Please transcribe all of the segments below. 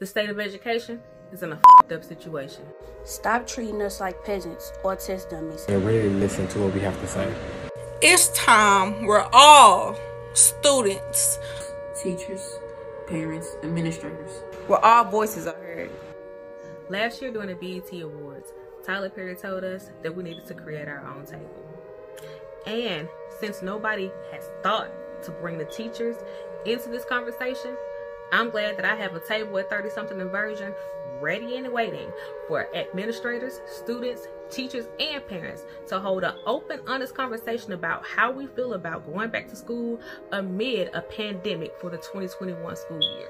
The state of education is in a f***ed up situation. Stop treating us like peasants or test dummies. And really listen to what we have to say. It's time we're all students, teachers, parents, administrators. Where all voices are heard. Last year during the BET Awards, Tyler Perry told us that we needed to create our own table. And since nobody has thought to bring the teachers into this conversation, I'm glad that I have a table at 30 something inversion ready and waiting for administrators, students, teachers, and parents to hold an open, honest conversation about how we feel about going back to school amid a pandemic for the 2021 school year.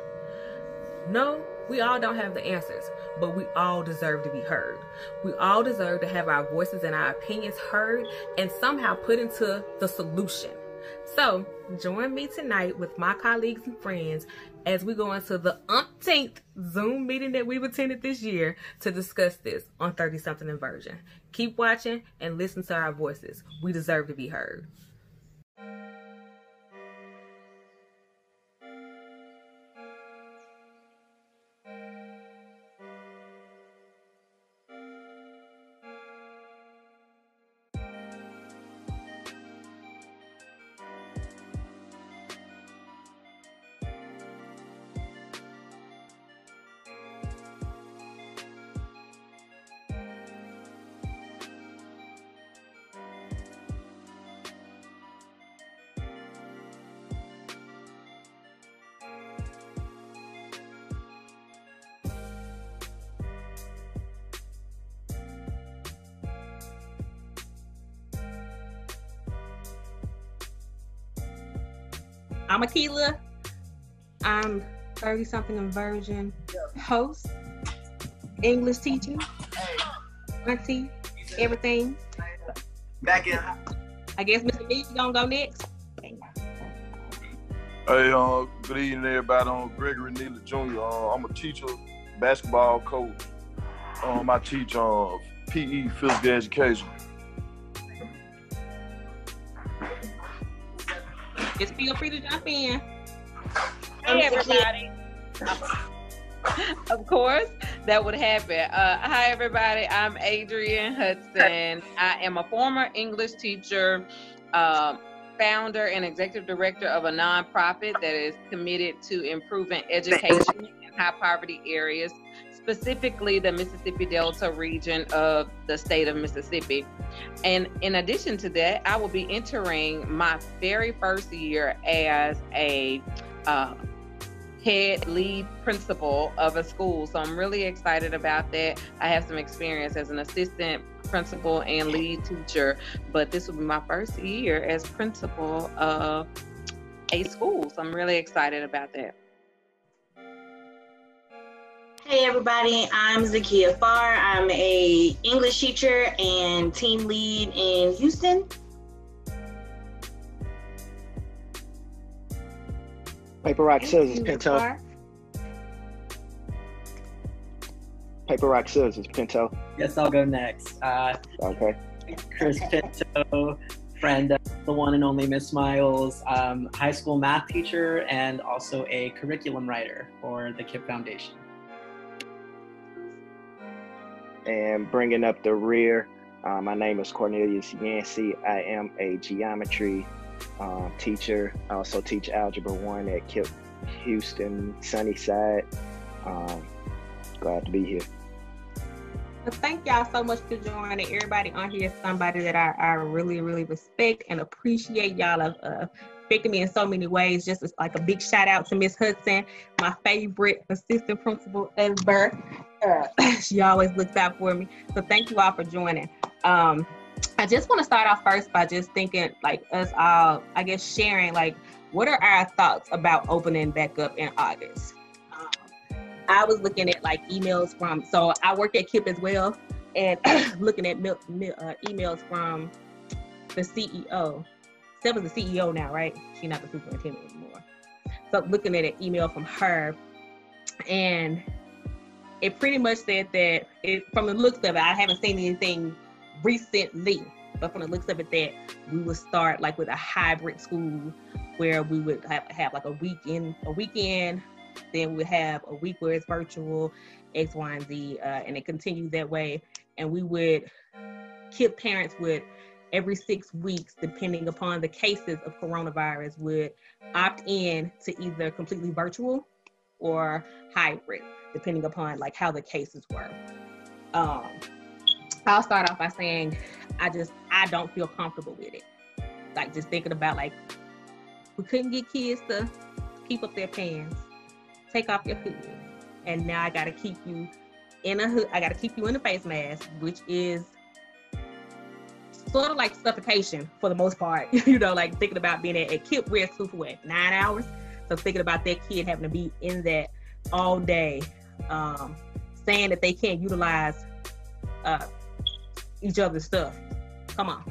No, we all don't have the answers, but we all deserve to be heard. We all deserve to have our voices and our opinions heard and somehow put into the solution. So, join me tonight with my colleagues and friends as we go into the umpteenth Zoom meeting that we've attended this year to discuss this on 30 something inversion. Keep watching and listen to our voices. We deserve to be heard. I'm Akila. I'm 30 something inversion host, English teacher, auntie, everything. Back in. I guess Mr. B you gonna go next. Hey, uh, good evening, everybody. I'm Gregory Neely Jr. Uh, I'm a teacher, basketball coach. Um, I teach uh, PE, physical education. Just feel free to jump in. Hey, everybody. of course, that would happen. Uh, hi, everybody. I'm Adrienne Hudson. I am a former English teacher, uh, founder, and executive director of a nonprofit that is committed to improving education in high poverty areas specifically the Mississippi Delta region of the state of Mississippi. And in addition to that, I will be entering my very first year as a uh, head lead principal of a school. So I'm really excited about that. I have some experience as an assistant principal and lead teacher, but this will be my first year as principal of a school. So I'm really excited about that. Hey everybody, I'm Zakia Farr. I'm a English teacher and team lead in Houston. Paper Rock Scissors, Pinto. Paper Rock Scissors, Pinto. Yes, I'll go next. Uh, okay. Chris Pinto, friend of the one and only Miss Miles, um, high school math teacher, and also a curriculum writer for the KIPP Foundation and bringing up the rear. Uh, my name is Cornelius Yancey. I am a geometry um, teacher. I also teach Algebra 1 at KIPP Houston, Sunnyside. Um, glad to be here. Thank y'all so much for joining. Everybody on here is somebody that I, I really, really respect and appreciate y'all of uh, affected me in so many ways. Just like a big shout out to Miss Hudson, my favorite assistant principal ever. Uh, she always looks out for me. So thank you all for joining. Um, I just want to start off first by just thinking, like us all, I guess, sharing like what are our thoughts about opening back up in August. Um, I was looking at like emails from, so I work at KIPP as well, and looking at mil, mil, uh, emails from the CEO Stella's the CEO now, right? She's not the superintendent anymore. So looking at an email from her, and it pretty much said that it, from the looks of it, I haven't seen anything recently, but from the looks of it, that we would start like with a hybrid school where we would have, have like a weekend, a weekend then we have a week where it's virtual, X, Y, and Z, uh, and it continues that way. And we would KIPP parents would every six weeks, depending upon the cases of coronavirus, would opt in to either completely virtual or hybrid, depending upon like how the cases were. Um, I'll start off by saying I just I don't feel comfortable with it. Like just thinking about like we couldn't get kids to keep up their pants, take off your hood, and now I gotta keep you in a hood. I gotta keep you in a face mask, which is sort of like suffocation for the most part. you know, like thinking about being at, at KIPP where it's for what nine hours. So thinking about that kid having to be in that all day, um, saying that they can't utilize uh, each other's stuff. Come on,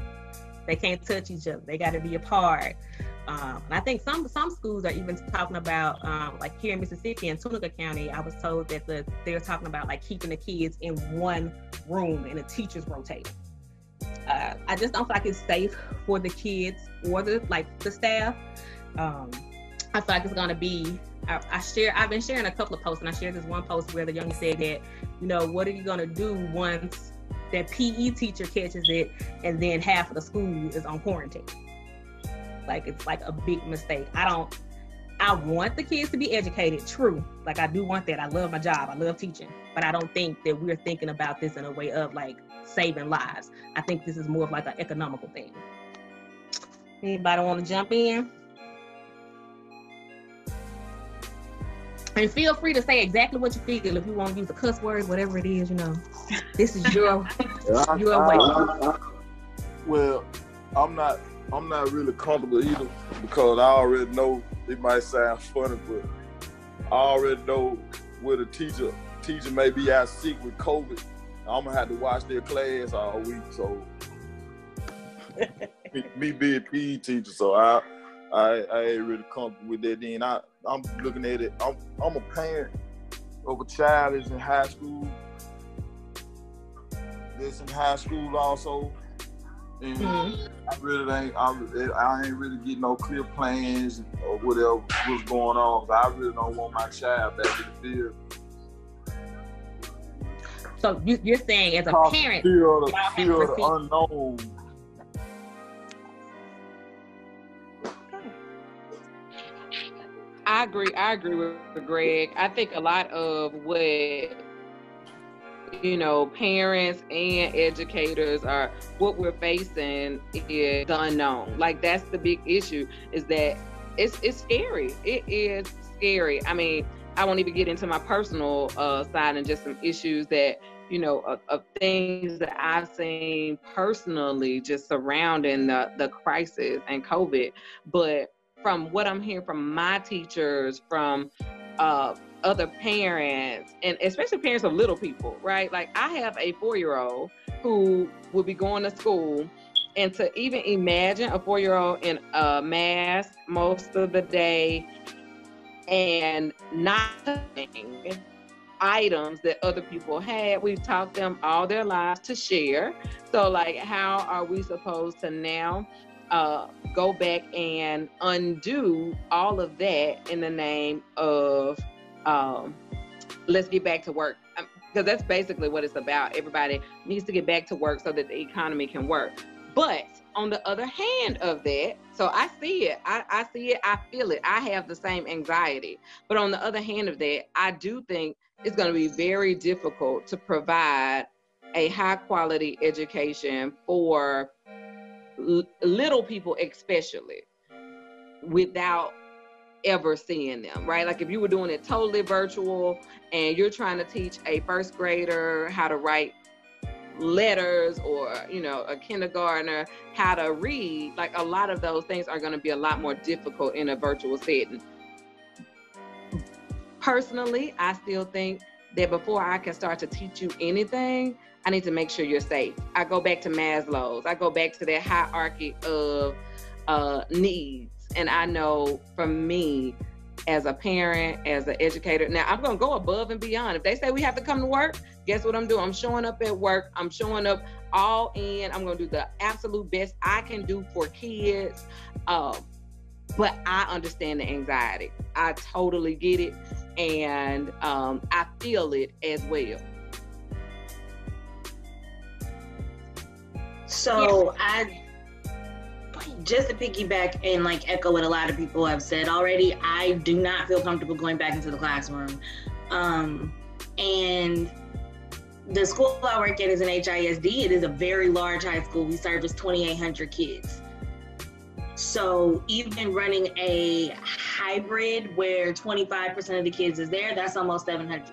they can't touch each other. They got to be apart. Um, and I think some some schools are even talking about, um, like here in Mississippi in Tunica County, I was told that the they're talking about like keeping the kids in one room and the teachers rotating. Uh, I just don't feel like it's safe for the kids or the like the staff. Um, I feel like it's gonna be. I, I, share. I've been sharing a couple of posts, and I shared this one post where the young said that, you know, what are you gonna do once that PE teacher catches it, and then half of the school is on quarantine? Like it's like a big mistake. I don't. I want the kids to be educated, true. Like I do want that. I love my job. I love teaching, but I don't think that we're thinking about this in a way of like saving lives. I think this is more of like an economical thing. Anybody want to jump in? And feel free to say exactly what you feel. If you want to use a cuss word, whatever it is, you know, this is your your way. well, I'm not I'm not really comfortable either because I already know it might sound funny, but I already know where the teacher teacher may be out sick with COVID I'm gonna have to watch their class all week. So me, me being PE teacher, so I I, I ain't really comfortable with that. Then I I'm looking at it. I'm I'm a parent of a child that's in high school. That's in high school also. And mm-hmm. I really ain't I, I ain't really getting no clear plans or whatever what's going on. But I really don't want my child back in the field so you, are saying as a parent, fear of the, fear of the unknown. I agree. I agree with Greg. I think a lot of what you know, parents and educators are what we're facing is the unknown. Like that's the big issue is that it's it's scary. It is scary. I mean, I won't even get into my personal uh, side and just some issues that you know of, of, things that I've seen personally just surrounding the the crisis and COVID. But from what I'm hearing from my teachers, from uh, other parents, and especially parents of little people, right? Like I have a four year old who will be going to school. And to even imagine a four year old in a mask most of the day and not items that other people had. We've taught them all their lives to share. So, like, how are we supposed to now uh, go back and undo all of that in the name of um, let's get back to work? Because um, that's basically what it's about. Everybody needs to get back to work so that the economy can work. But on the other hand of that, so I see it, I, I see it, I feel it, I have the same anxiety. But on the other hand of that, I do think it's going to be very difficult to provide a high quality education for little people, especially without ever seeing them, right? Like if you were doing it totally virtual and you're trying to teach a first grader how to write letters or you know a kindergartner how to read like a lot of those things are going to be a lot more difficult in a virtual setting. Personally i still think that before i can start to teach you anything i need to make sure you're safe. I go back to maslow's. I go back to that hierarchy of uh, needs and i know for me as a parent, as an educator. Now I'm gonna go above and beyond. If they say we have to come to work, guess what I'm doing? I'm showing up at work. I'm showing up all in. I'm gonna do the absolute best I can do for kids. Um, but I understand the anxiety. I totally get it. and um, I feel it as well. So I just to piggyback and like echo what a lot of people have said already, I do not feel comfortable going back into the classroom. Um, and the school I work at is an HISD. It is a very large high school. We service 2,800 kids. So even running a hybrid where 25% of the kids is there, that's almost 700 kids.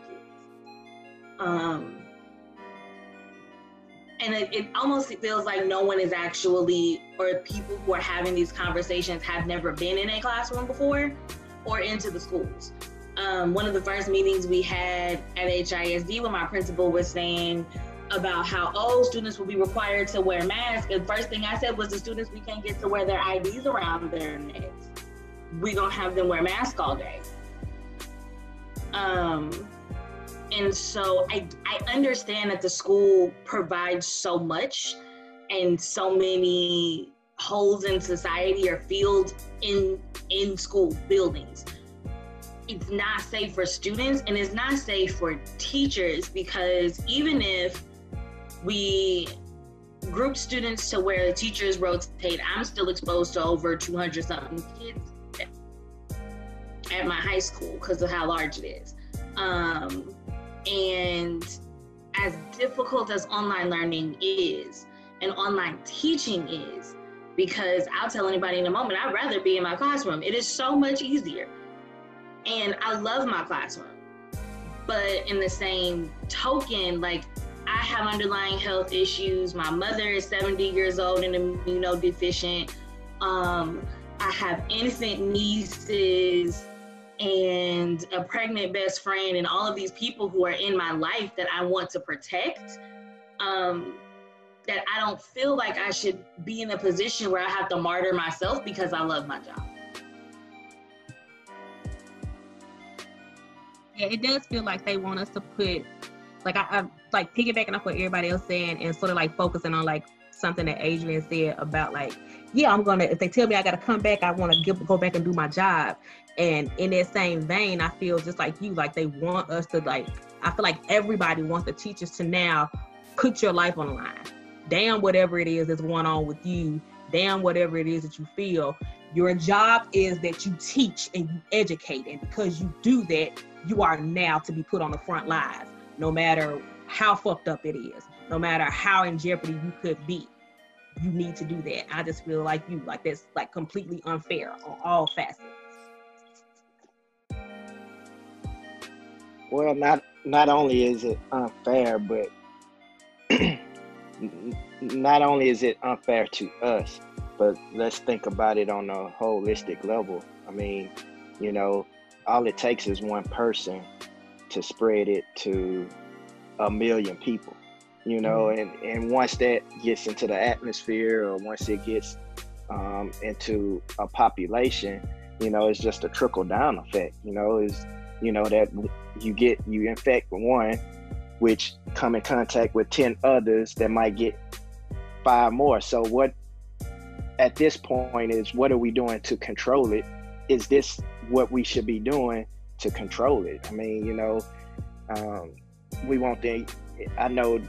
Um, and it, it almost feels like no one is actually, or people who are having these conversations have never been in a classroom before or into the schools. Um, one of the first meetings we had at HISD when my principal was saying about how oh students will be required to wear masks. And first thing I said was the students we can't get to wear their IDs around their necks. We gonna have them wear masks all day. Um, and so I, I understand that the school provides so much and so many holes in society are filled in in school buildings. It's not safe for students and it's not safe for teachers because even if we group students to where the teachers rotate i'm still exposed to over 200 something kids at my high school because of how large it is. Um, and as difficult as online learning is and online teaching is, because I'll tell anybody in a moment, I'd rather be in my classroom. It is so much easier. And I love my classroom. But in the same token, like I have underlying health issues. My mother is 70 years old and immunodeficient. Um, I have infant nieces and a pregnant best friend and all of these people who are in my life that I want to protect, um, that I don't feel like I should be in a position where I have to martyr myself because I love my job. Yeah, it does feel like they want us to put, like I, I like piggybacking off what everybody else saying and sort of like focusing on like something that Adrienne said about like, yeah, I'm gonna. If they tell me I gotta come back, I want to go back and do my job. And in that same vein, I feel just like you, like they want us to like. I feel like everybody wants the teachers to now put your life on the line. Damn, whatever it is that's going on with you. Damn, whatever it is that you feel. Your job is that you teach and you educate, and because you do that, you are now to be put on the front lines, no matter how fucked up it is, no matter how in jeopardy you could be you need to do that. I just feel like you like that's like completely unfair on all facets. Well, not not only is it unfair, but not only is it unfair to us, but let's think about it on a holistic level. I mean, you know, all it takes is one person to spread it to a million people you know mm-hmm. and and once that gets into the atmosphere or once it gets um, into a population you know it's just a trickle down effect you know is you know that you get you infect one which come in contact with 10 others that might get five more. So what at this point is what are we doing to control it? Is this what we should be doing to control it? I mean you know um, we want the i know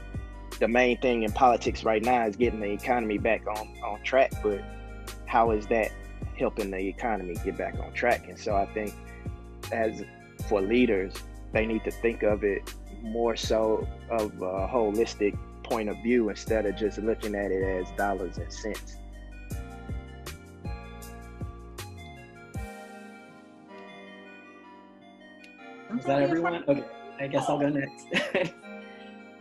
the main thing in politics right now is getting the economy back on, on track, but how is that helping the economy get back on track? And so I think as for leaders, they need to think of it more so of a holistic point of view instead of just looking at it as dollars and cents. Is that everyone? Okay, I guess I'll go next.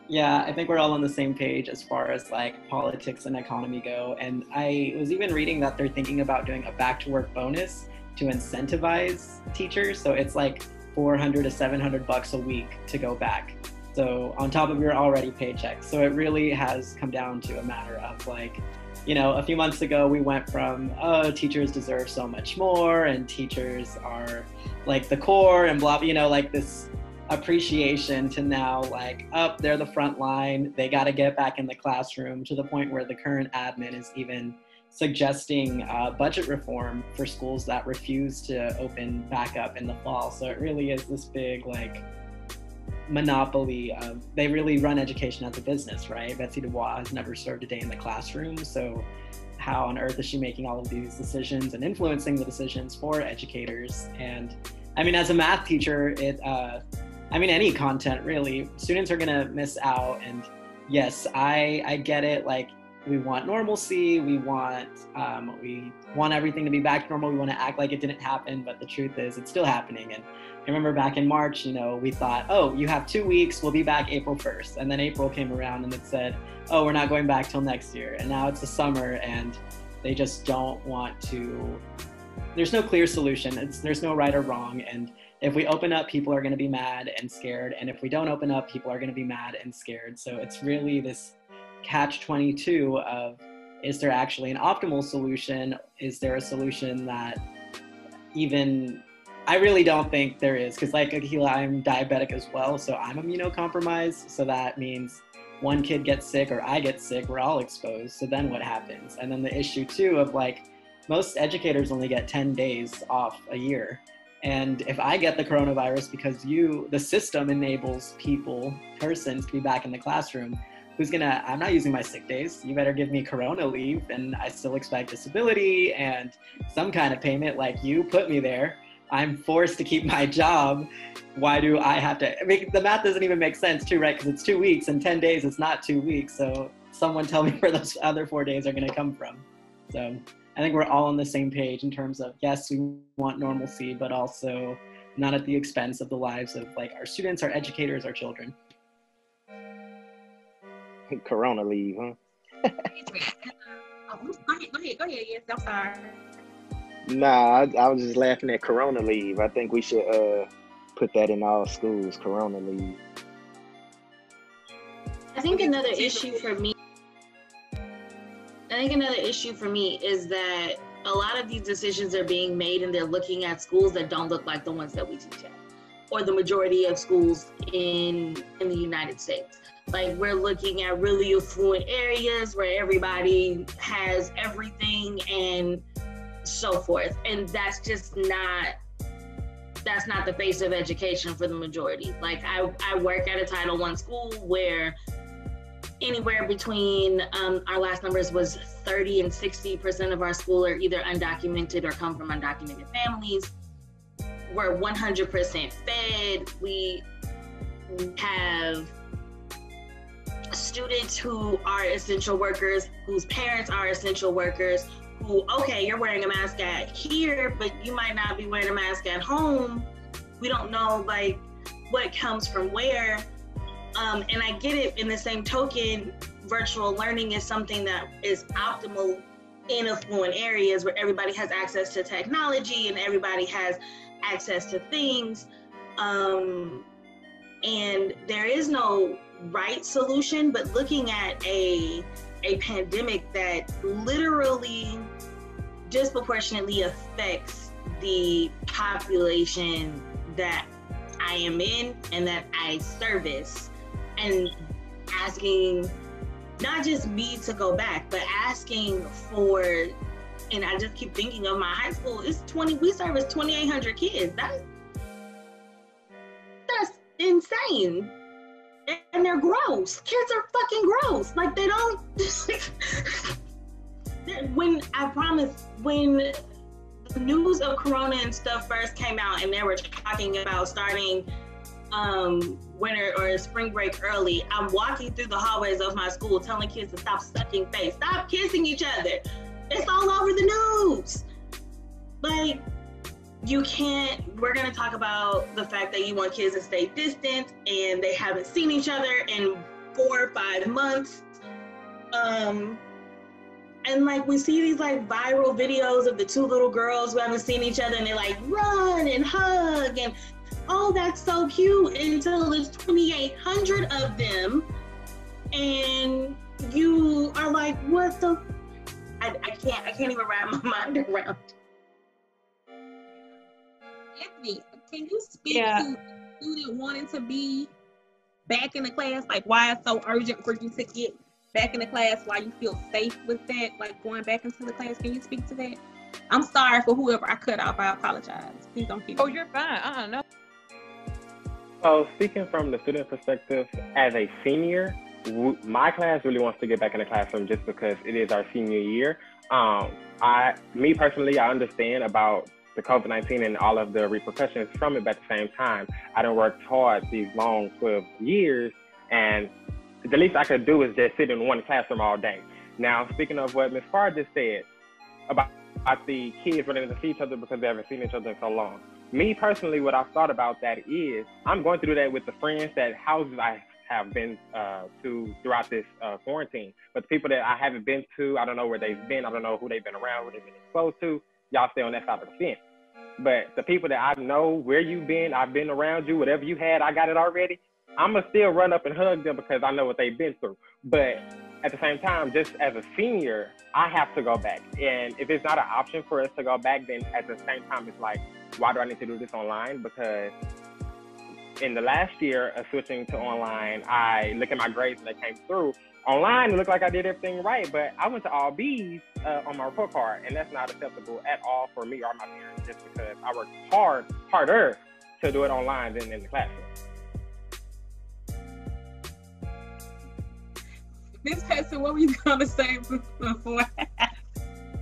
Yeah, I think we're all on the same page as far as like politics and economy go. And I was even reading that they're thinking about doing a back to work bonus to incentivize teachers. So it's like 400 to 700 bucks a week to go back. So on top of your already paycheck. So it really has come down to a matter of like, you know, a few months ago we went from, oh, teachers deserve so much more and teachers are like the core and blah, you know, like this appreciation to now like up oh, they're the front line they got to get back in the classroom to the point where the current admin is even suggesting uh, budget reform for schools that refuse to open back up in the fall. So it really is this big like monopoly of they really run education as a business, right? Betsy DeVos has never served a day in the classroom, so how on earth is she making all of these decisions and influencing the decisions for educators? And I mean, as a math teacher, it uh, I mean, any content really, students are gonna miss out. And yes, I I get it. Like we want normalcy, we want um, we want everything to be back normal. We want to act like it didn't happen, but the truth is, it's still happening. And I remember back in March, you know, we thought, oh, you have two weeks, we'll be back April 1st. And then April came around and it said, oh, we're not going back till next year. And now it's the summer and they just don't want to. There's no clear solution. It's, there's no right or wrong. And if we open up, people are going to be mad and scared. And if we don't open up, people are going to be mad and scared. So it's really this catch 22 of is there actually an optimal solution? Is there a solution that even I really don't think there is because, like Akila, I'm diabetic as well, so I'm immunocompromised. So that means one kid gets sick or I get sick, we're all exposed. So then what happens? And then the issue too of like most educators only get 10 days off a year. And if I get the coronavirus because you, the system enables people, persons to be back in the classroom, who's gonna i'm not using my sick days. You better give me corona leave and i still expect disability and some kind of payment like you put me there. I'm forced to keep my job. Why do i have to I mean, the math doesn't even make sense too right? Because it's two weeks and 10 days it's not two weeks so someone tell me where those other four days are going to come from. So i think we're all on the same page in terms of yes we want normalcy but also not at the expense of the lives of like our students our educators our children Corona leave, huh? oh, go ahead, go ahead, go ahead. Yes, I'm sorry. Nah, I, I, was just laughing at Corona leave. I think we should uh, put that in all schools, Corona leave. I think another issue for me, I think another issue for me is that a lot of these decisions are being made and they're looking at schools that don't look like the ones that we teach at, or the majority of schools in in the United States. Like we're looking at really affluent areas where everybody has everything and so forth. And that's just not that's not the face of education for the majority. Like I, I work at a Title One school where anywhere between um, our last numbers was 30 and 60 percent of our school are either undocumented or come from undocumented families. We're 100% fed. We have students who are essential workers, whose parents are essential workers, who, okay, you're wearing a mask at here, but you might not be wearing a mask at home. We don't know like what comes from where. Um, and I get it in the same token, virtual learning is something that is optimal in affluent areas where everybody has access to technology and everybody has access to things. Um, and there is no right solution, but looking at a a pandemic that literally disproportionately affects the population that I am in and that I service, and asking not just me to go back, but asking for, and I just keep thinking of my high school. It's 20, we service 2,800 kids. That's that's insane and they're gross. Kids are fucking gross. Like they don't. when I promise, when the news of Corona and stuff first came out, and they were talking about starting um, winter or spring break early, I'm walking through the hallways of my school telling kids to stop sucking face, stop kissing each other. It's all over the news. Like you can't we're going to talk about the fact that you want kids to stay distant and they haven't seen each other in four or five months. Um and like we see these like viral videos of the two little girls who haven't seen each other and they like run and hug and oh that's so cute until there's 2800 of them. And you are like what the I, I can't i can't even wrap my mind around Anthony, can you speak yeah. to student wanting to be back in the class? Like, why it's so urgent for you to get back in the class, why you feel safe with that, like going back into the class. Can you speak to that? I'm sorry for whoever I cut off. I apologize. Please don't keep. Oh, you're fine. I don't know. So, speaking from the student perspective, as a senior, w- my class really wants to get back in the classroom just because it is our senior year. Um, I, me personally, I understand about the COVID 19 and all of the repercussions from it, but at the same time, I don't work hard these long 12 years, and the least I could do is just sit in one classroom all day. Now, speaking of what Ms. Farr just said about, about the kids running to see each other because they haven't seen each other in so long. Me personally, what I've thought about that is I'm going through that with the friends that houses I have been uh, to throughout this uh, quarantine. But the people that I haven't been to, I don't know where they've been. I don't know who they've been around, who they've been exposed to. Y'all stay on that side of the fence. But the people that I know where you've been, I've been around you, whatever you had, I got it already. I'm gonna still run up and hug them because I know what they've been through. But at the same time, just as a senior, I have to go back. And if it's not an option for us to go back, then at the same time, it's like, why do I need to do this online? Because in the last year of switching to online, I look at my grades and they came through. Online, it looked like I did everything right, but I went to all B's uh, on my report card, and that's not acceptable at all for me or my parents, just because I worked hard, harder to do it online than in the classroom. Miss Hudson, what were you gonna say before?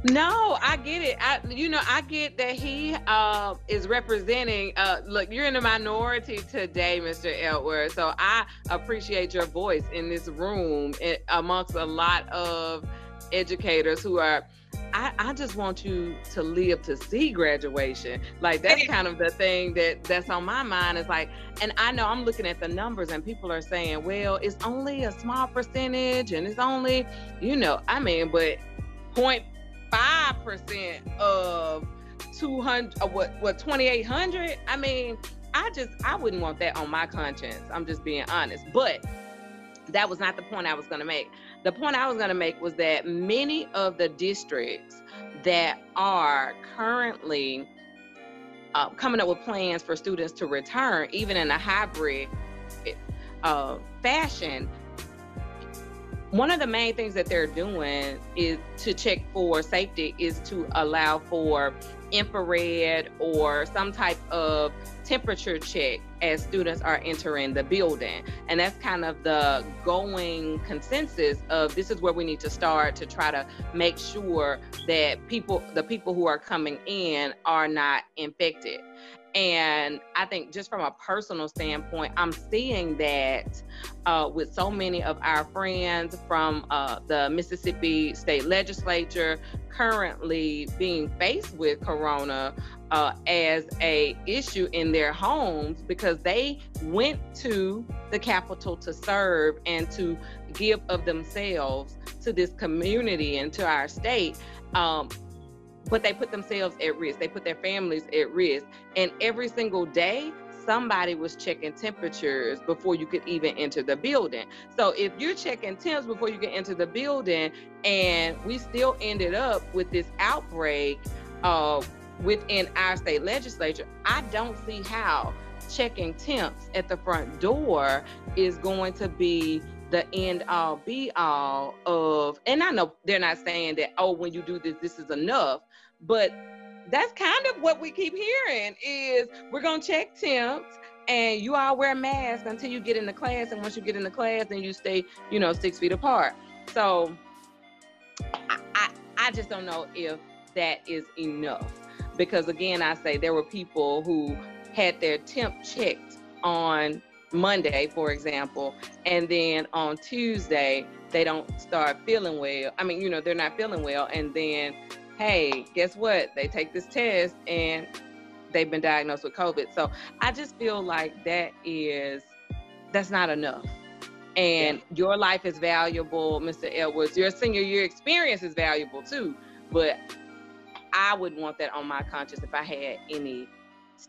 No, I get it. I, you know, I get that he uh, is representing. Uh, look, you're in the minority today, Mr. Edward. So I appreciate your voice in this room eh, amongst a lot of educators who are. I, I just want you to live to see graduation. Like that's kind of the thing that that's on my mind. Is like, and I know I'm looking at the numbers, and people are saying, well, it's only a small percentage, and it's only, you know, I mean, but point five percent of two hundred, uh, what what twenty eight hundred. I mean, I just I wouldn't want that on my conscience. I'm just being honest, but that was not the point I was going to make. The point I was going to make was that many of the districts that are currently uh, coming up with plans for students to return, even in a hybrid uh, fashion, one of the main things that they're doing is to check for safety is to allow for infrared or some type of temperature check as students are entering the building. And that's kind of the going consensus of this is where we need to start to try to make sure that people, the people who are coming in, are not infected. And I think just from a personal standpoint, I'm seeing that uh, with so many of our friends from uh, the Mississippi State Legislature currently being faced with Corona uh, as a issue in their homes because they went to the capital to serve and to give of themselves to this community and to our state. Um, but they put themselves at risk. They put their families at risk. And every single day, somebody was checking temperatures before you could even enter the building. So if you're checking temps before you can enter the building, and we still ended up with this outbreak uh, within our state legislature, I don't see how checking temps at the front door is going to be the end all be all of and I know they're not saying that oh when you do this this is enough but that's kind of what we keep hearing is we're gonna check temps and you all wear masks until you get in the class and once you get in the class then you stay you know six feet apart. So I, I, I just don't know if that is enough because again i say there were people who had their temp checked on monday for example and then on tuesday they don't start feeling well i mean you know they're not feeling well and then hey, guess what? They take this test and they've been diagnosed with COVID. So I just feel like that is that's not enough. And yeah. your life is valuable, Mr. Edwards. Your senior year experience is valuable too. But I wouldn't want that on my conscience if I had any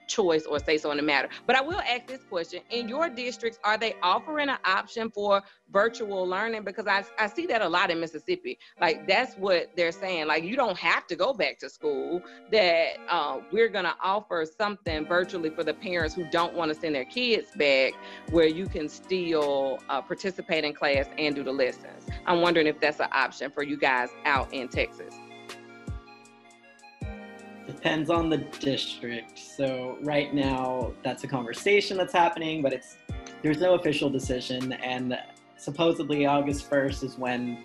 choice or say so in the matter. But I will ask this question. In your districts, are they offering an option for virtual learning? Because I, I see that a lot in Mississippi. Like that's what they're saying. Like you don't have to go back to school, that uh, we're going to offer something virtually for the parents who don't want to send their kids back where you can still uh, participate in class and do the lessons. I'm wondering if that's an option for you guys out in Texas. Depends on the district. So right now, that's a conversation that's happening, but it's there's no official decision. And supposedly August 1st is when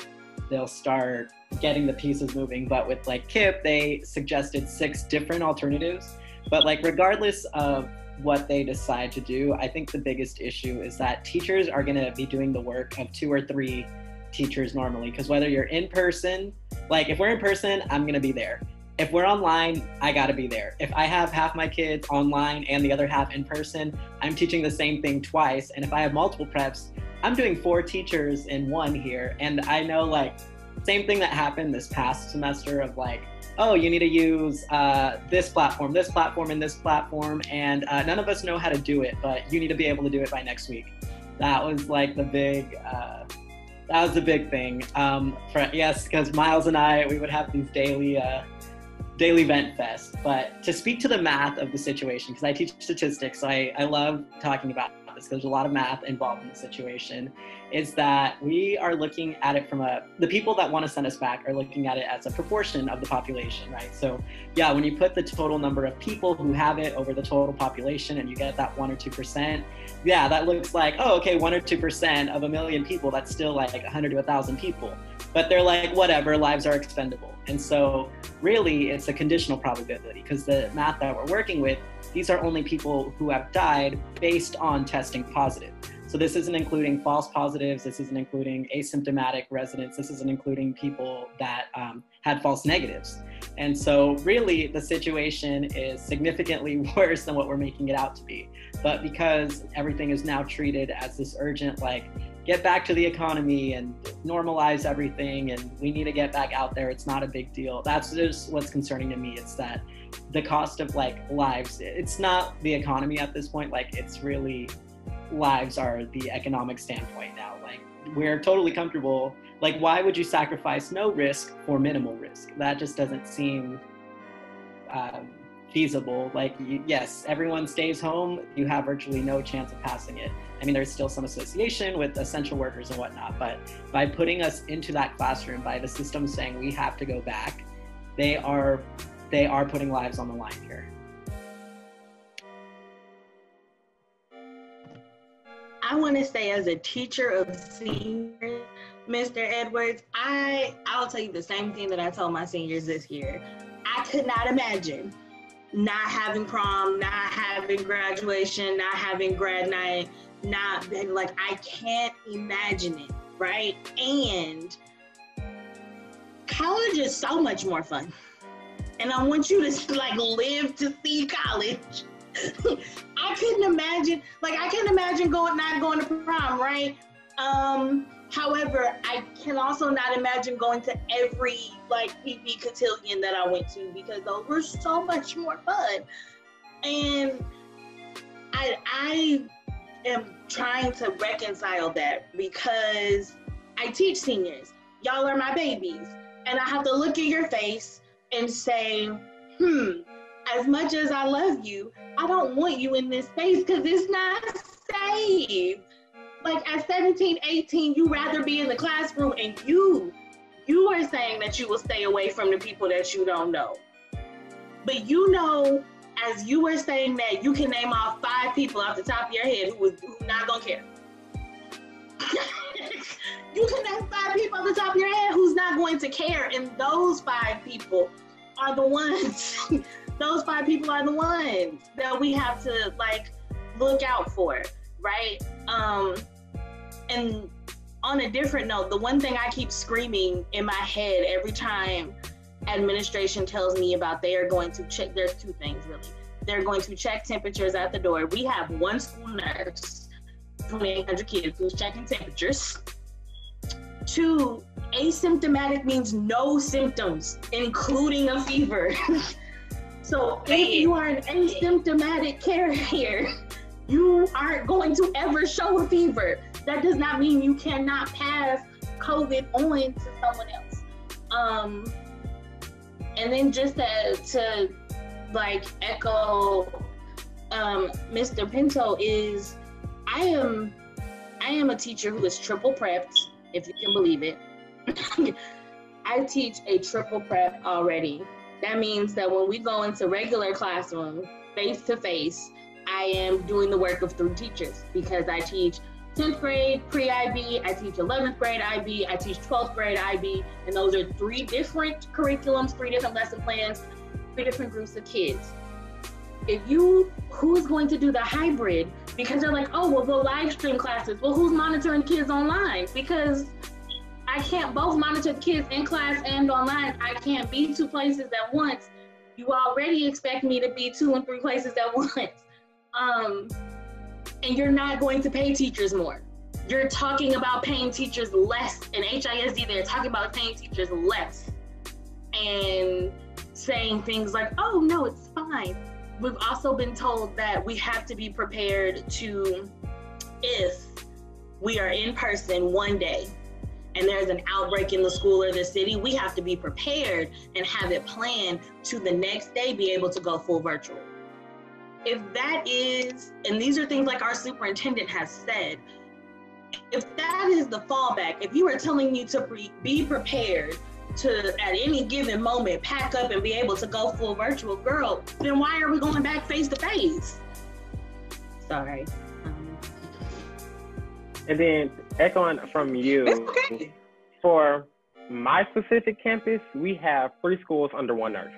they'll start getting the pieces moving. But with like KIPP, they suggested six different alternatives. But like regardless of what they decide to do, I think the biggest issue is that teachers are going to be doing the work of two or three teachers normally. Because whether you're in person, like if we're in person, I'm going to be there if we're online, I gotta be there. If I have half my kids online and the other half in person, I'm teaching the same thing twice. And if I have multiple preps, I'm doing four teachers in one here. And I know like same thing that happened this past semester of like, oh, you need to use uh, this platform, this platform, and this platform, and uh, none of us know how to do it, but you need to be able to do it by next week. That was like the big. Uh, that was the big thing. Um, for, yes, because Miles and I, we would have these daily uh, daily vent fest. But to speak to the math of the situation, because I teach statistics, so I, I love talking about this because there's a lot of math involved in the situation, is that we are looking at it from a, the people that want to send us back are looking at it as a proportion of the population, right? So yeah, when you put the total number of people who have it over the total population and you get that one or 2%, yeah, that looks like, oh, okay, one or 2% of a million people, that's still like 100 to 1,000 people. But they're like, whatever, lives are expendable. And so, really, it's a conditional probability because the math that we're working with, these are only people who have died based on testing positive. So, this isn't including false positives, this isn't including asymptomatic residents, this isn't including people that um, had false negatives. And so, really, the situation is significantly worse than what we're making it out to be. But because everything is now treated as this urgent, like, get back to the economy and normalize everything and we need to get back out there. It's not a big deal. That's just what's concerning to me. It's that the cost of like lives it's not the economy at this point. Like it's really lives are the economic standpoint now. Like we're totally comfortable. Like why would you sacrifice no risk for minimal risk? That just doesn't seem um, feasible. Like you, yes everyone stays home. You have virtually no chance of passing it I mean, there's still some association with essential workers and whatnot, but by putting us into that classroom, by the system saying we have to go back, they are they are putting lives on the line here. I want to say, as a teacher of seniors, Mr. Edwards, I I'll tell you the same thing that I told my seniors this year. I could not imagine not having prom, not having graduation, not having grad night, not been like I can't imagine it, right? And college is so much more fun. And I want you to like live to see college. I couldn't imagine, like I not imagine going not going to prom, right? Um, however, I can also not imagine going to every like PP cotillion that I went to because those were so much more fun. And I I am trying to reconcile that because I teach seniors. Y'all are my babies. And I have to look at your face and say, hmm, as much as I love you, I don't want you in this space because it's not safe. Like at 17, 18, you rather be in the classroom and you, you are saying that you will stay away from the people that you don't know. But you know as you were saying that, you can name off five people off the top of your head who was who not gonna care. you can name five people off the top of your head who's not going to care, and those five people are the ones. those five people are the ones that we have to like look out for, right? Um, and on a different note, the one thing I keep screaming in my head every time administration tells me about they are going to check there's two things really. They're going to check temperatures at the door. We have one school nurse 2800 kids who's checking temperatures. Two asymptomatic means no symptoms including a fever. So if you are an asymptomatic carrier, you aren't going to ever show a fever. That does not mean you cannot pass COVID on to someone else. Um, and then just to, to like echo um, Mr. Pinto is I am I am a teacher who is triple prepped, if you can believe it. I teach a triple prep already. That means that when we go into regular classroom, face to face, I am doing the work of three teachers because I teach 10th grade pre-IB, I teach 11th grade IB, I teach 12th grade IB, and those are three different curriculums, three different lesson plans, three different groups of kids. If you, who's going to do the hybrid? Because they're like, oh, well, the live stream classes. Well, who's monitoring kids online? Because I can't both monitor the kids in class and online. I can't be two places at once. You already expect me to be two and three places at once. Um, and you're not going to pay teachers more. You're talking about paying teachers less. In HISD, they're talking about paying teachers less and saying things like, oh, no, it's fine. We've also been told that we have to be prepared to, if we are in person one day and there's an outbreak in the school or the city, we have to be prepared and have it planned to the next day be able to go full virtual if that is, and these are things like our superintendent has said, if that is the fallback, if you are telling me to pre- be prepared to at any given moment pack up and be able to go full virtual, girl, then why are we going back face to face? Sorry. Um, and then echoing from you, okay. for my specific campus, we have three schools under one nurse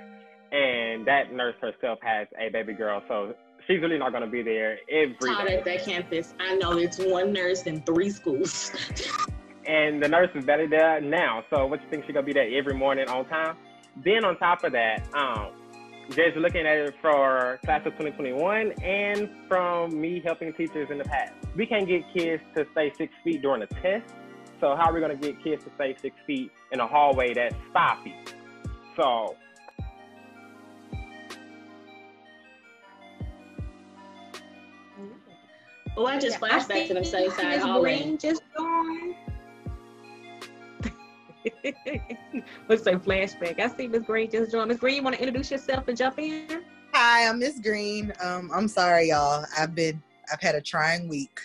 and that nurse herself has a baby girl, so she's really not going to be there every Taught day. at that campus. I know it's one nurse in three schools. and the nurse is better there now. So what you think she's gonna be there every morning on time? Then on top of that, um, just looking at it for class of 2021 and from me helping teachers in the past, we can't get kids to stay six feet during a test. So how are we gonna get kids to stay six feet in a hallway that's five feet? So Oh, I just flashed back to them Sunnyside hallway. Green just joined. Let's say flashback. I see Miss Green just joined. Miss Green, you want to introduce yourself and jump in? Hi, I'm Miss Green. Um, I'm sorry, y'all. I've been I've had a trying week.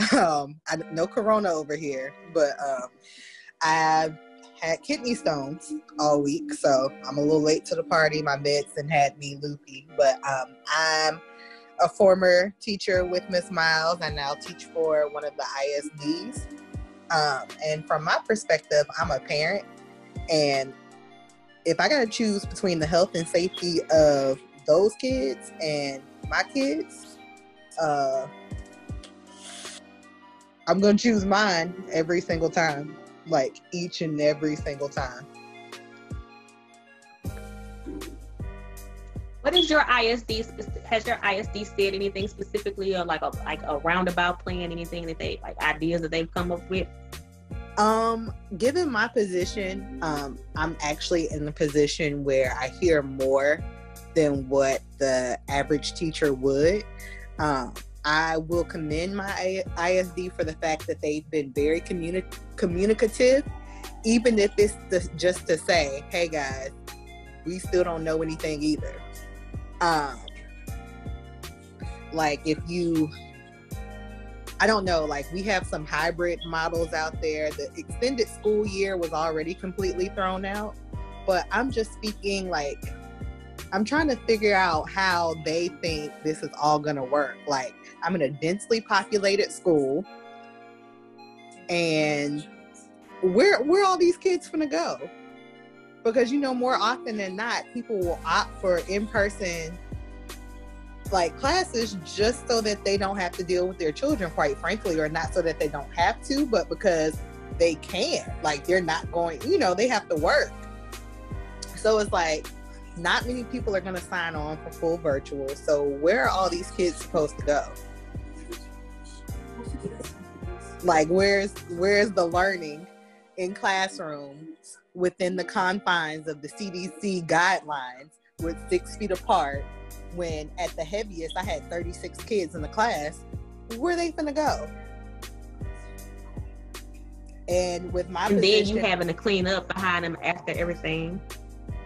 Um, I, no corona over here, but um, I've had kidney stones all week, so I'm a little late to the party. My medicine had me loopy, but um, I'm a former teacher with Miss Miles. I now teach for one of the ISDs. Um, and from my perspective, I'm a parent. And if I got to choose between the health and safety of those kids and my kids, uh, I'm going to choose mine every single time, like each and every single time. What is your ISD? Has your ISD said anything specifically, or like a like a roundabout plan? Anything that they like ideas that they've come up with? Um, given my position, um, I'm actually in the position where I hear more than what the average teacher would. Um, I will commend my ISD for the fact that they've been very communi- communicative, even if it's just to say, "Hey guys, we still don't know anything either." Um like if you I don't know, like we have some hybrid models out there. The extended school year was already completely thrown out, but I'm just speaking like I'm trying to figure out how they think this is all to work. Like I'm in a densely populated school and where where all these kids gonna go? Because you know more often than not people will opt for in-person like classes just so that they don't have to deal with their children quite frankly or not so that they don't have to but because they can. Like they're not going you know they have to work. So it's like not many people are going to sign on for full virtual. So where are all these kids supposed to go? Like where's where's the learning in classrooms within the confines of the CDC guidelines with six feet apart when at the heaviest I had 36 kids in the class. Where they gonna go? And with my and position, then you having to clean up behind them after everything.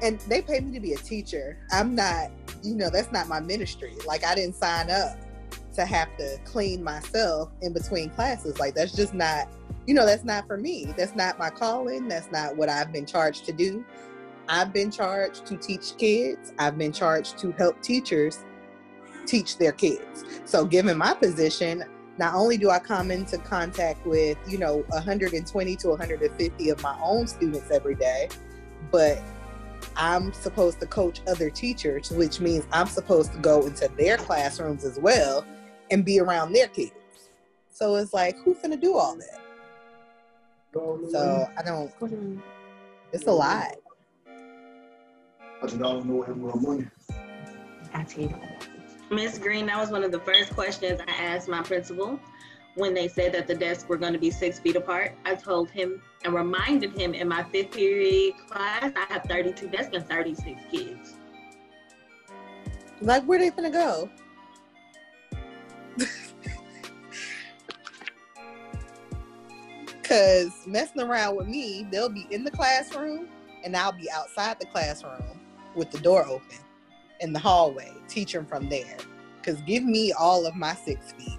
and they paid me to be a teacher. I'm not, you know, that's not my ministry. Like I didn't sign up to have to clean myself in between classes. Like that's just not, you know, that's not for me. That's not my calling. That's not what I've been charged to do. I've been charged to teach kids. I've been charged to help teachers teach their kids. So given my position, not only do I come into contact with, you know, 120 to 150 of my own students every day, but I'm supposed to coach other teachers, which means I'm supposed to go into their classrooms as well and be around their kids. So it's like, who's gonna do all that? So I don't. It's a lot. I don't know him. I tell you. Miss Green, that was one of the first questions I asked my principal when they said that the desks were going to be six feet apart. I told him and reminded him in my fifth period class, I have 32 desks and 36 kids. Like, where they gonna go? Cause messing around with me, they'll be in the classroom and I'll be outside the classroom with the door open in the hallway, teaching from there. Cause give me all of my six feet.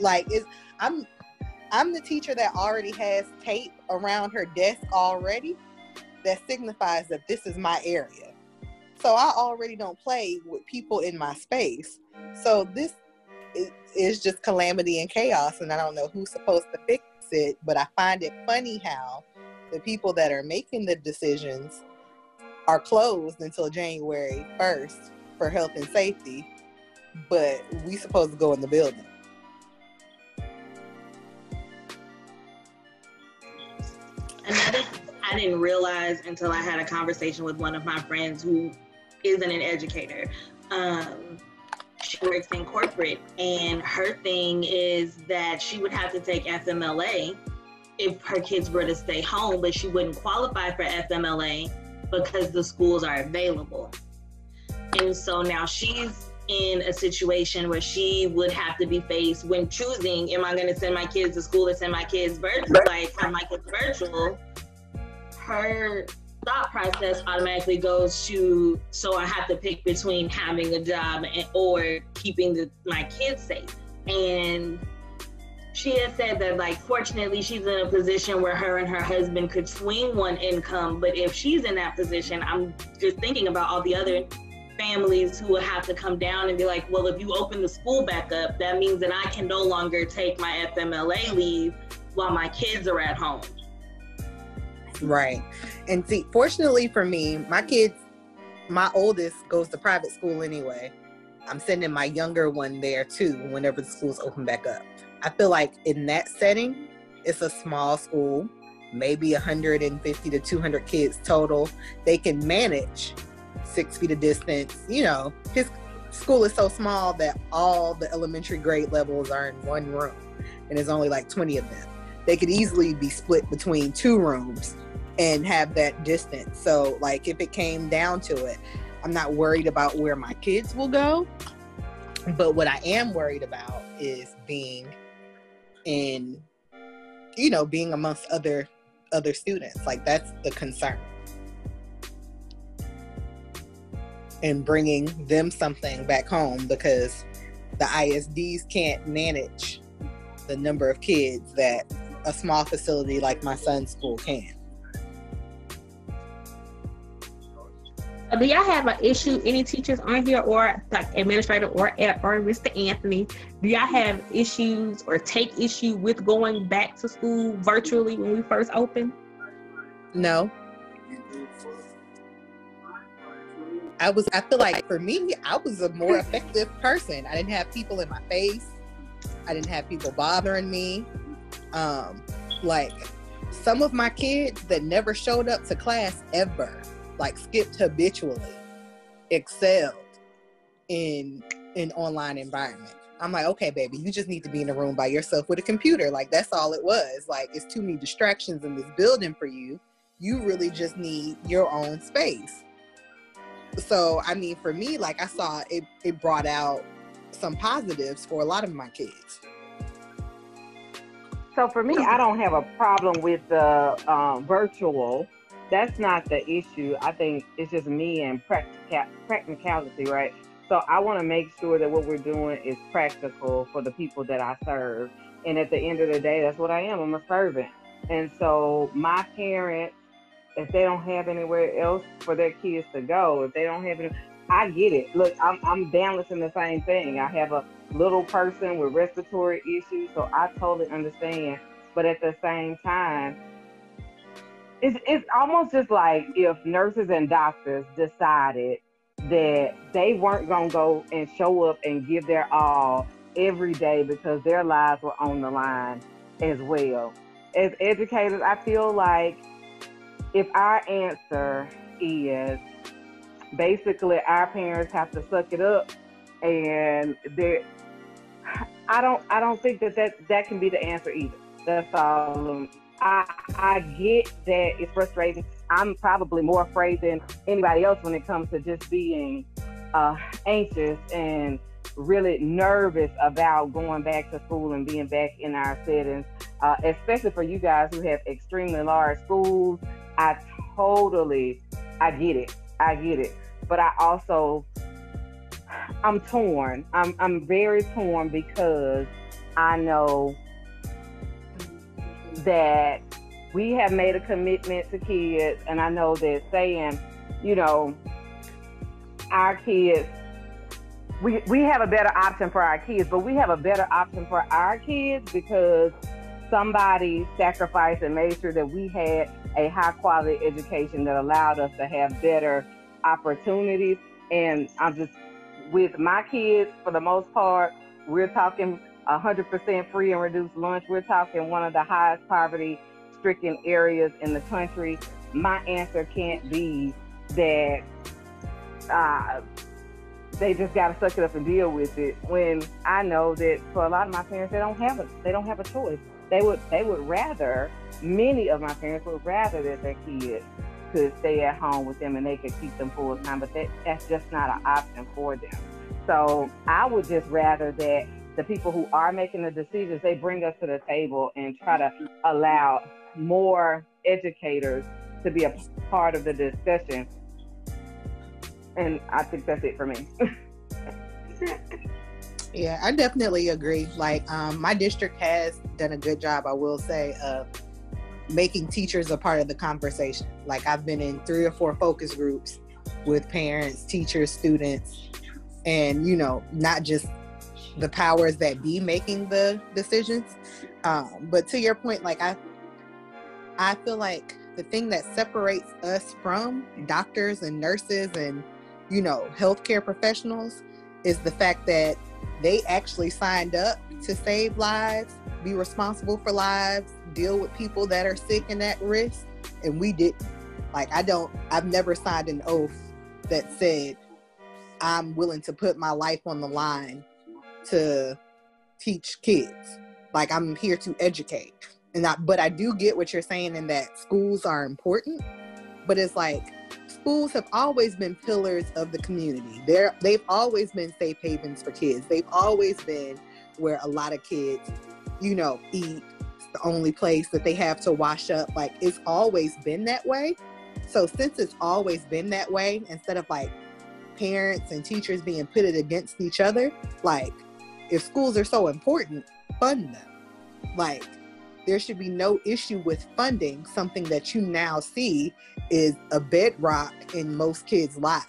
Like it's I'm I'm the teacher that already has tape around her desk already that signifies that this is my area. So I already don't play with people in my space. So this is, is just calamity and chaos, and I don't know who's supposed to fix it. But I find it funny how the people that are making the decisions are closed until January 1st for health and safety, but we supposed to go in the building. Another I didn't realize until I had a conversation with one of my friends who isn't an educator. Um, she works in corporate, and her thing is that she would have to take FMLA if her kids were to stay home, but she wouldn't qualify for FMLA because the schools are available. And so now she's in a situation where she would have to be faced when choosing am I going to send my kids to school or send my kids virtual, like have my kids virtual. Her thought process automatically goes to so I have to pick between having a job and, or keeping the, my kids safe. And she has said that like fortunately she's in a position where her and her husband could swing one income, but if she's in that position, I'm just thinking about all the other families who will have to come down and be like, well, if you open the school back up, that means that I can no longer take my FMLA leave while my kids are at home. Right. And see, fortunately for me, my kids, my oldest goes to private school anyway. I'm sending my younger one there too whenever the schools open back up. I feel like in that setting, it's a small school, maybe 150 to 200 kids total. They can manage six feet of distance. You know, his school is so small that all the elementary grade levels are in one room, and there's only like 20 of them. They could easily be split between two rooms and have that distance. So, like, if it came down to it, I'm not worried about where my kids will go. But what I am worried about is being in, you know, being amongst other other students. Like that's the concern. And bringing them something back home because the ISDs can't manage the number of kids that a small facility like my son's school can. Do y'all have an issue? Any teachers on here, or like administrator, or or Mr. Anthony? Do y'all have issues or take issue with going back to school virtually when we first opened? No. I was. I feel like for me, I was a more effective person. I didn't have people in my face. I didn't have people bothering me. Um, like some of my kids that never showed up to class ever like skipped habitually excelled in an online environment i'm like okay baby you just need to be in a room by yourself with a computer like that's all it was like it's too many distractions in this building for you you really just need your own space so I mean, for me, like I saw it, it brought out some positives for a lot of my kids. So for me, I don't have a problem with the um, virtual. That's not the issue. I think it's just me and practica- practicality, right? So I want to make sure that what we're doing is practical for the people that I serve. And at the end of the day, that's what I am. I'm a servant. And so my parents, if they don't have anywhere else for their kids to go, if they don't have any, I get it. Look, I'm, I'm balancing the same thing. I have a little person with respiratory issues, so I totally understand. But at the same time, it's, it's almost just like if nurses and doctors decided that they weren't going to go and show up and give their all every day because their lives were on the line as well. As educators, I feel like if our answer is basically our parents have to suck it up and they I don't I don't think that that, that can be the answer either. That's all. I I get that it's frustrating. I'm probably more afraid than anybody else when it comes to just being uh, anxious and really nervous about going back to school and being back in our settings, uh, especially for you guys who have extremely large schools. I totally, I get it. I get it. But I also, I'm torn. I'm, I'm very torn because I know that we have made a commitment to kids, and I know that saying, you know, our kids, we, we have a better option for our kids, but we have a better option for our kids because somebody sacrificed and made sure that we had a high quality education that allowed us to have better opportunities. And I'm just with my kids, for the most part, we're talking 100% free and reduced lunch. We're talking one of the highest poverty stricken areas in the country. My answer can't be that uh, they just got to suck it up and deal with it. When I know that for a lot of my parents, they don't have a they don't have a choice. They would they would rather many of my parents would rather that their kids could stay at home with them and they could keep them full time, but that, that's just not an option for them. So I would just rather that the people who are making the decisions, they bring us to the table and try to allow more educators to be a part of the discussion. And I think that's it for me. yeah, I definitely agree. Like, um, my district has done a good job, I will say, of making teachers a part of the conversation. Like, I've been in three or four focus groups with parents, teachers, students, and, you know, not just the powers that be making the decisions. Um, but to your point, like, I I feel like the thing that separates us from doctors and nurses and, you know, healthcare professionals is the fact that they actually signed up to save lives, be responsible for lives, deal with people that are sick and at risk. And we didn't. Like, I don't, I've never signed an oath that said, I'm willing to put my life on the line to teach kids. Like, I'm here to educate and I, but I do get what you're saying in that schools are important, but it's like schools have always been pillars of the community. They're they've always been safe havens for kids. They've always been where a lot of kids, you know, eat. The only place that they have to wash up. Like it's always been that way. So since it's always been that way, instead of like parents and teachers being pitted against each other, like if schools are so important, fund them. Like there should be no issue with funding something that you now see is a bedrock in most kids' lives.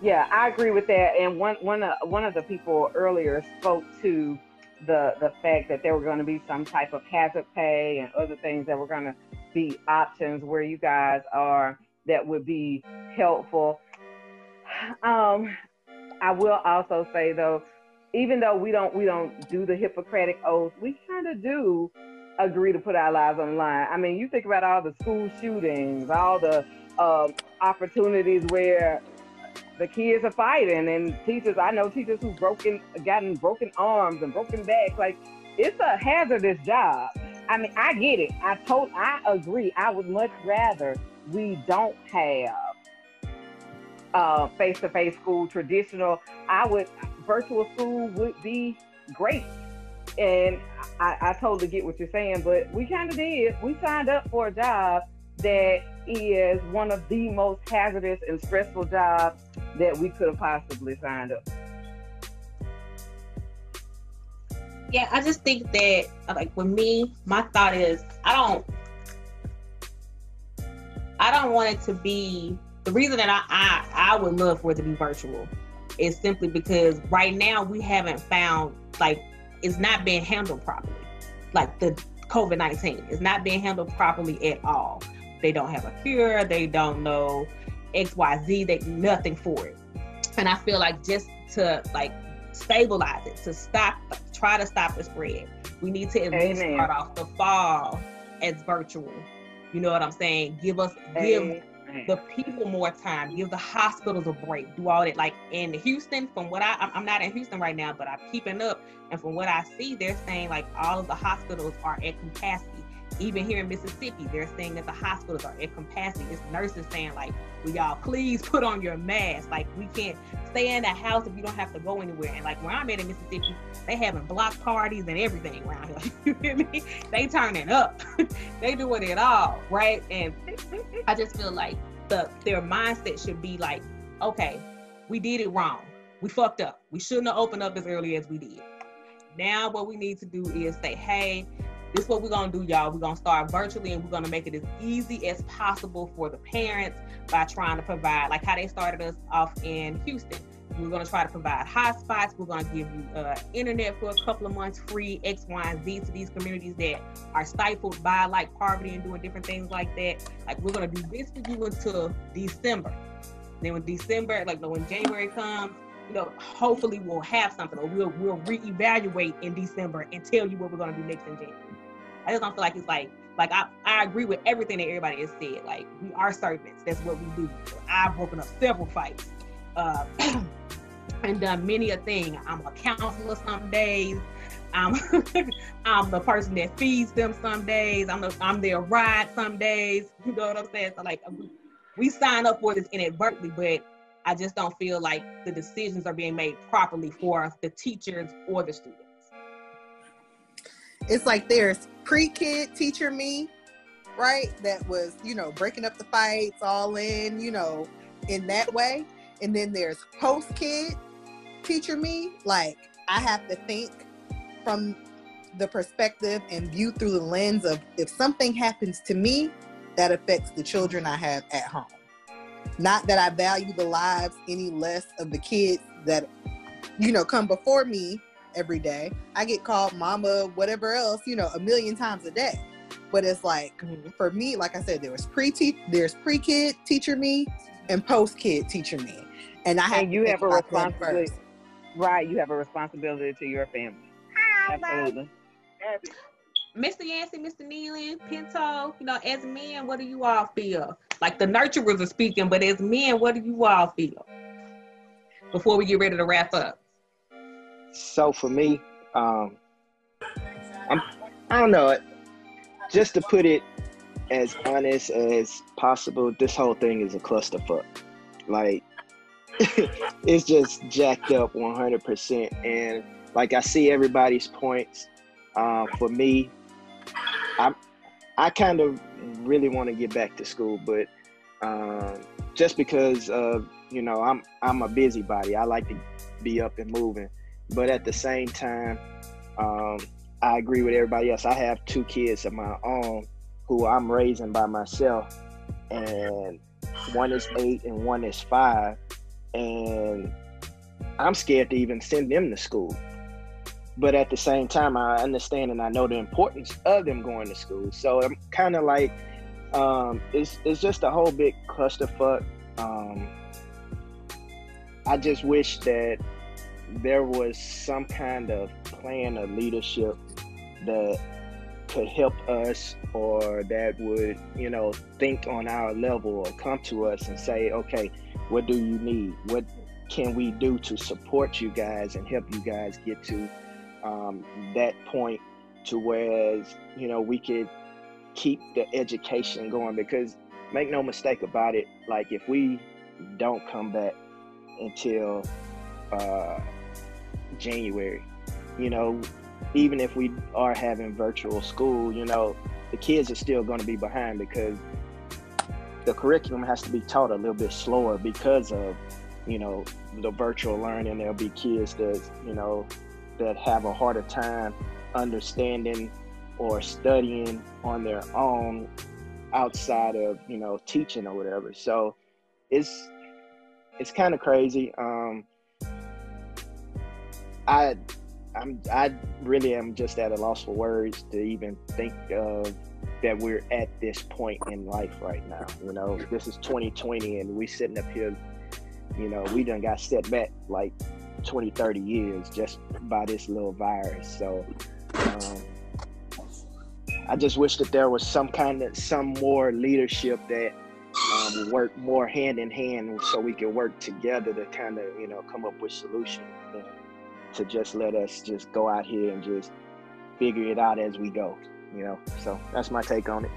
Yeah, I agree with that. And one one uh, one of the people earlier spoke to the the fact that there were going to be some type of hazard pay and other things that were going to be options where you guys are that would be helpful. Um, I will also say though, even though we don't we don't do the Hippocratic oath, we kind of do agree to put our lives on the line. I mean, you think about all the school shootings, all the uh, opportunities where the kids are fighting, and teachers. I know teachers who've broken, gotten broken arms and broken backs. Like it's a hazardous job. I mean, I get it. I told, I agree. I would much rather we don't have uh, face-to-face school, traditional. I would virtual school would be great. And I, I totally get what you're saying, but we kind of did. We signed up for a job that is one of the most hazardous and stressful jobs that we could have possibly signed up. Yeah, I just think that like with me, my thought is I don't I don't want it to be the reason that I, I I would love for it to be virtual is simply because right now we haven't found like it's not being handled properly. Like the COVID nineteen is not being handled properly at all. They don't have a cure. They don't know X Y Z. They nothing for it. And I feel like just to like stabilize it, to stop, try to stop the spread, we need to at least start off the fall as virtual. You know what I'm saying? Give us give Amen. The people more time. Give the hospitals a break. Do all that. Like in Houston, from what I, I'm- not in Houston right now, but I'm keeping up. And from what I see, they're saying like all of the hospitals are at capacity. Even here in Mississippi, they're saying that the hospitals are at capacity. It's nurses saying like, "Will y'all please put on your mask? Like we can't stay in the house if you don't have to go anywhere." And like where I'm at in Mississippi, they having block parties and everything around here. you hear me? They turning up. they doing it all, right? And I just feel like the their mindset should be like, okay, we did it wrong. We fucked up. We shouldn't have opened up as early as we did. Now what we need to do is say, hey, this is what we're gonna do, y'all. We're gonna start virtually and we're gonna make it as easy as possible for the parents by trying to provide, like how they started us off in Houston. We're gonna try to provide hotspots. We're gonna give you uh, internet for a couple of months free, X, Y, and Z to these communities that are stifled by like poverty and doing different things like that. Like we're gonna do this for you until December. Then when December, like when January comes, you know, hopefully we'll have something, or we'll we'll reevaluate in December and tell you what we're gonna do next in January. I just don't feel like it's like like I, I agree with everything that everybody has said. Like we are servants. That's what we do. I've broken up several fights. Uh, and done many a thing. I'm a counselor some days. I'm I'm the person that feeds them some days. I'm the, I'm their ride some days. You know what I'm saying? So like we, we sign up for this inadvertently, but I just don't feel like the decisions are being made properly for the teachers or the students. It's like there's pre-kid teacher me, right? That was, you know, breaking up the fights all in, you know, in that way. And then there's post-kid teacher me. Like I have to think from the perspective and view through the lens of if something happens to me, that affects the children I have at home. Not that I value the lives any less of the kids that, you know, come before me every day. I get called mama, whatever else, you know, a million times a day. But it's like mm-hmm. for me, like I said, there was pre there's pre kid teacher me and post kid teacher me, and I have and you to have a responsibility, first. right? You have a responsibility to your family. Absolutely. Mr. Yancey, Mr. Nealon, Pinto, you know, as men, what do you all feel? Like the nurturers are speaking, but as men, what do you all feel? Before we get ready to wrap up. So for me, um, I'm, I don't know. Just to put it as honest as possible, this whole thing is a clusterfuck. Like, it's just jacked up 100%. And like, I see everybody's points. Uh, for me, I'm, I kind of really want to get back to school, but um, just because of you know I'm I'm a busybody. I like to be up and moving, but at the same time, um, I agree with everybody else. I have two kids of my own who I'm raising by myself, and one is eight and one is five, and I'm scared to even send them to school. But at the same time, I understand and I know the importance of them going to school. So I'm kind of like, um, it's it's just a whole big clusterfuck. Um, I just wish that there was some kind of plan of leadership that could help us or that would, you know, think on our level or come to us and say, okay, what do you need? What can we do to support you guys and help you guys get to um, that point to whereas, you know, we could keep the education going because make no mistake about it, like if we don't come back until uh, January. You know, even if we are having virtual school, you know, the kids are still going to be behind because the curriculum has to be taught a little bit slower because of, you know, the virtual learning. There'll be kids that, you know, that have a harder time understanding or studying on their own outside of, you know, teaching or whatever. So it's it's kind of crazy. Um, I I'm I really am just at a loss for words to even think of that we're at this point in life right now. You know, this is 2020 and we sitting up here, you know, we done got set back like 20, 30 years just by this little virus. So um, I just wish that there was some kind of some more leadership that um, work more hand in hand so we can work together to kind of you know come up with solutions to just let us just go out here and just figure it out as we go you know? So that's my take on it.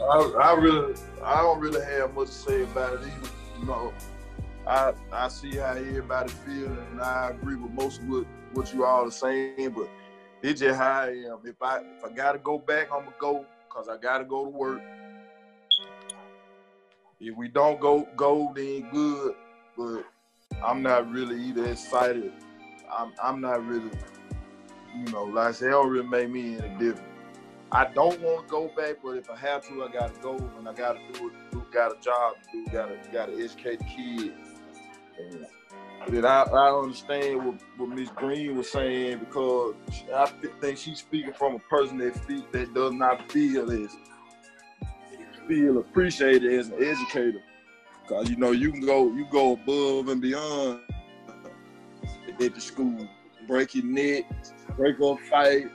I, I really I don't really have much to say about it either you know? I I see how everybody feels and I agree with most of what, what you all are saying but it's just how I am. If I if I gotta go back I'm gonna go because I gotta go to work. If we don't go go, then good. But I'm not really either excited. I'm I'm not really, you know, like really make me any different. I don't want to go back, but if I have to, I gotta go and I gotta do it. Do, got a job to do. Gotta gotta educate the kids. And I, I understand what, what Miss Green was saying because I think she's speaking from a person that feel, that does not feel this feel appreciated as an educator. Cause you know you can go you go above and beyond at the school, break your neck, break up fight,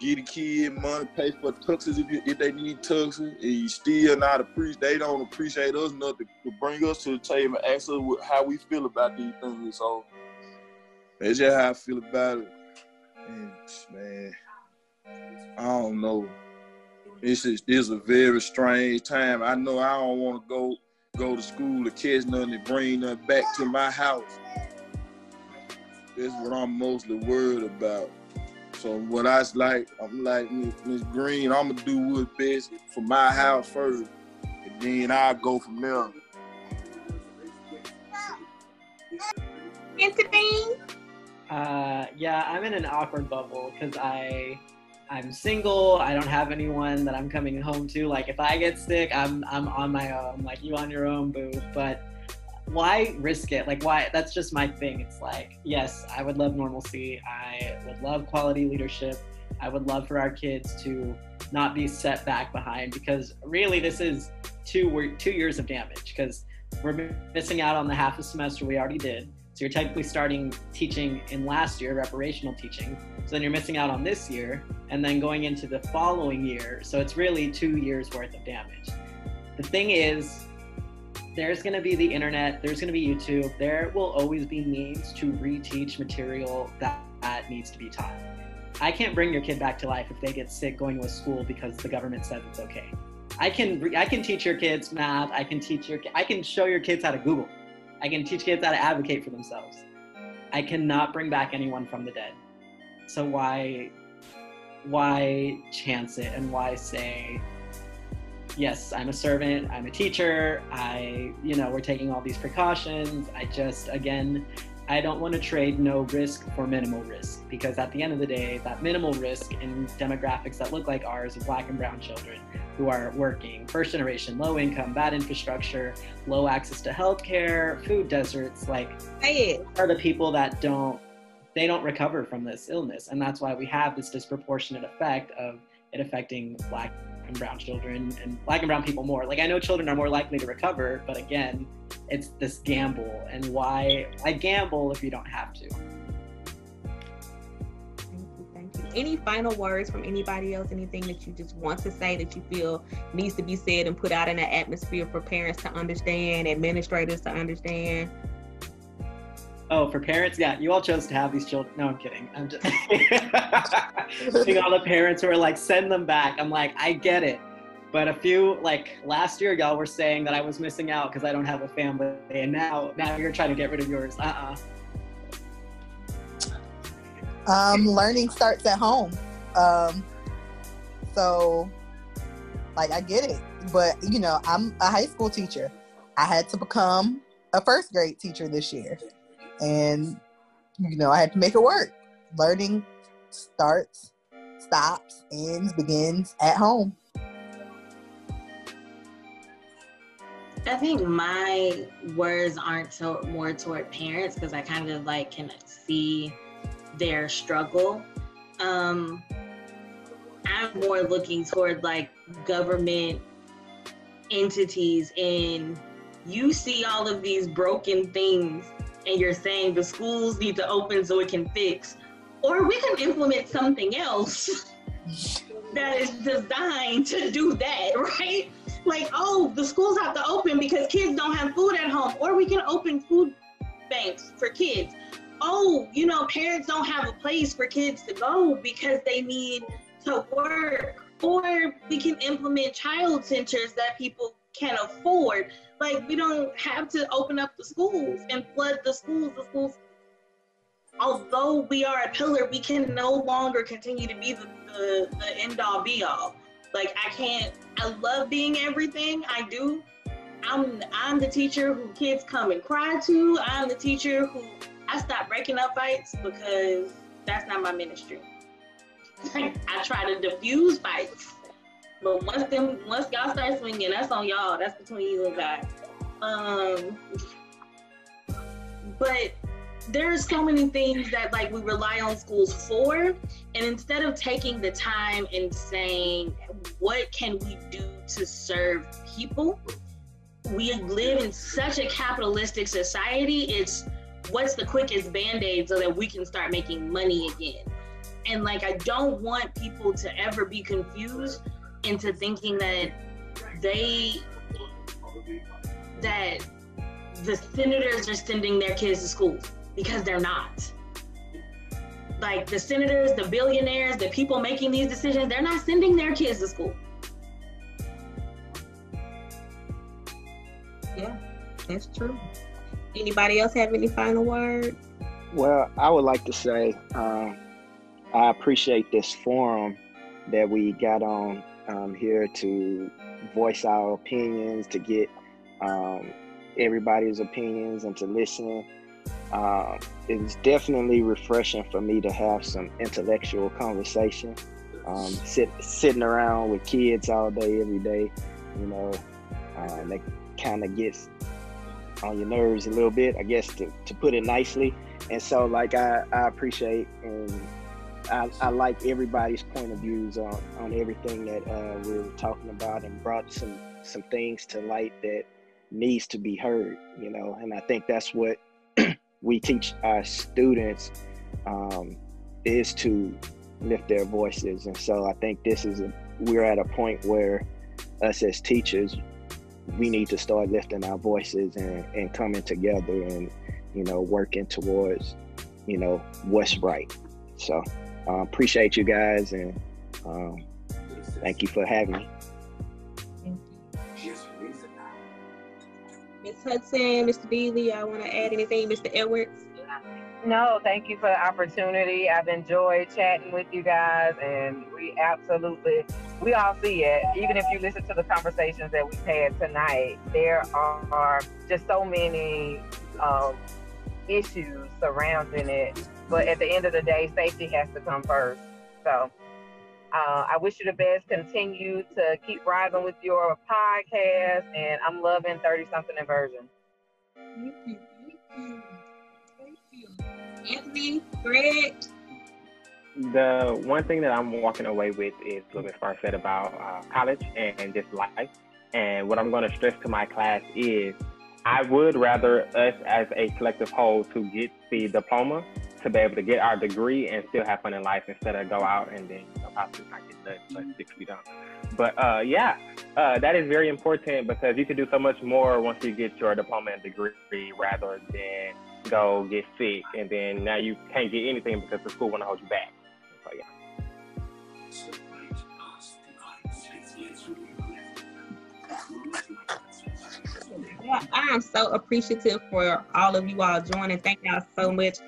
get a kid money, pay for tuxes if, you, if they need tuxes, and you still not appreciate. They don't appreciate us enough to, to bring us to the table and ask us how we feel about these things. So that's just how I feel about it. Man, I don't know. Is this is a very strange time. I know I don't want to go go to school to catch nothing and bring nothing back to my house. That's what I'm mostly worried about. So what I like, I'm like Miss Green, I'm gonna do what's best for my house first, and then I go from there. Anthony. Uh, yeah, I'm in an awkward bubble because I I'm single. I don't have anyone that I'm coming home to. Like if I get sick, I'm I'm on my own. Like you on your own, boo. But why risk it? Like why? That's just my thing. It's like yes, I would love normalcy. I would love quality leadership. I would love for our kids to not be set back behind because really this is two two years of damage because we're missing out on the half a semester we already did so you're technically starting teaching in last year, reparational teaching. So then you're missing out on this year and then going into the following year. So it's really two years worth of damage. The thing is, there's going to be the internet, there's going to be YouTube, there will always be means to reteach material that, that needs to be taught. I can't bring your kid back to life if they get sick going to a school because the government says it's okay. I can I can teach your kids math. I can teach your I can show your kids how to Google. I can teach kids how to advocate for themselves. I cannot bring back anyone from the dead. So why why chance it and why say yes, I'm a servant, I'm a teacher, I, you know, we're taking all these precautions. I just again I don't want to trade no risk for minimal risk because at the end of the day, that minimal risk in demographics that look like ours black and brown children who are working, first generation, low income, bad infrastructure, low access to healthcare, food deserts, like are the people that don't they don't recover from this illness. And that's why we have this disproportionate effect of it affecting black and brown children and black and brown people more. Like I know children are more likely to recover, but again, it's this gamble and why I gamble if you don't have to. Any final words from anybody else? Anything that you just want to say that you feel needs to be said and put out in the atmosphere for parents to understand, administrators to understand? Oh, for parents, yeah, you all chose to have these children. No, I'm kidding. I'm just seeing all the parents who are like, send them back. I'm like, I get it. But a few like last year, y'all were saying that I was missing out because I don't have a family, and now now you're trying to get rid of yours. Uh uh Um, learning starts at home. Um, so, like, I get it, but you know, I'm a high school teacher. I had to become a first grade teacher this year, and you know, I had to make it work. Learning starts, stops, ends, begins at home. I think my words aren't so more toward parents because I kind of like can see their struggle. Um, I'm more looking toward like government entities and you see all of these broken things and you're saying the schools need to open so it can fix or we can implement something else that is designed to do that right like oh the schools have to open because kids don't have food at home or we can open food banks for kids oh you know parents don't have a place for kids to go because they need to work or we can implement child centers that people can afford. Like we don't have to open up the schools and flood the schools. The schools although we are a pillar we can no longer continue to be the, the, the end all be all. Like i can't i love being everything i do. I'm i'm the teacher who kids come and cry to. I'm the teacher who i stop breaking up fights because that's not my ministry. I try to diffuse fights but once them once y'all start swinging that's on y'all. That's between you and god. Um but there's so many things that like we rely on schools for and instead of taking the time and saying what can we do to serve people? We live in such a capitalistic society. It's what's the quickest band-aid so that we can start making money again and like i don't want people to ever be confused into thinking that they that the senators are sending their kids to school because they're not. Like the senators, the billionaires, the people making these decisions, they're not sending their kids to school. Yeah, that's true. Anybody else have any final words? Well, I would like to say um, I appreciate this forum that we got on um, here to voice our opinions, to get um, everybody's opinions, and to listen. Um, it's definitely refreshing for me to have some intellectual conversation. Um, sit, sitting around with kids all day, every day, you know, uh, that kind of gets on your nerves a little bit, I guess, to, to put it nicely. And so, like, I, I appreciate and I, I like everybody's point of views on, on everything that uh, we were talking about and brought some, some things to light that needs to be heard, you know, and I think that's what we teach our students um, is to lift their voices. And so I think this is a, we're at a point where us as teachers, we need to start lifting our voices and, and coming together and, you know, working towards, you know, what's right. So uh, appreciate you guys and um, thank you for having me. Thank you. Ms. Hudson, Mr. Beasley, I want to add anything, Mr. Edwards? No, thank you for the opportunity. I've enjoyed chatting with you guys, and we absolutely, we all see it. Even if you listen to the conversations that we've had tonight, there are just so many um, issues surrounding it. But at the end of the day, safety has to come first. So uh, I wish you the best. Continue to keep rising with your podcast, and I'm loving 30 something inversion. Thank you. Thank you. Anthony, Greg. The one thing that I'm walking away with is what Ms. Farr said about uh, college and just life. And what I'm going to stress to my class is I would rather us as a collective whole to get the diploma to be able to get our degree and still have fun in life instead of go out and then you know, possibly not get done, but six feet under. But uh, yeah, uh, that is very important because you can do so much more once you get your diploma and degree rather than go get sick, and then now you can't get anything because the school want to hold you back. So yeah. Well, I am so appreciative for all of you all joining. Thank y'all so much.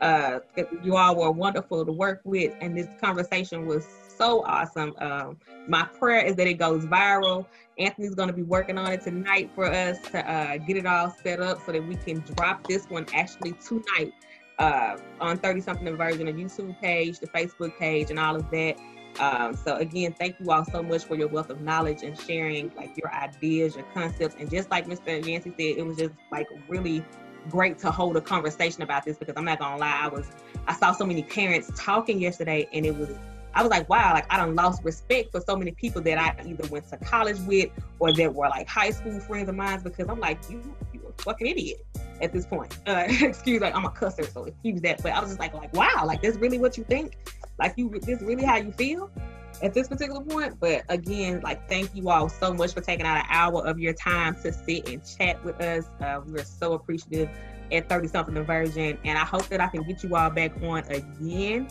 Uh, you all were wonderful to work with, and this conversation was so awesome. Um, my prayer is that it goes viral. Anthony's going to be working on it tonight for us to uh, get it all set up so that we can drop this one actually tonight uh, on 30 something version, of YouTube page, the Facebook page, and all of that. Um, so again, thank you all so much for your wealth of knowledge and sharing like your ideas, your concepts, and just like Mr. Yancey said, it was just like really great to hold a conversation about this because I'm not gonna lie, I was I saw so many parents talking yesterday, and it was I was like, wow, like I don't lost respect for so many people that I either went to college with or that were like high school friends of mine because I'm like, you, you a fucking idiot at this point. Uh, excuse like I'm a cusser, so excuse that. But I was just like, like, wow, like that's really what you think? Like you, this really how you feel? at this particular point. But again, like thank you all so much for taking out an hour of your time to sit and chat with us. Uh, we're so appreciative at 30 something version. And I hope that I can get you all back on again.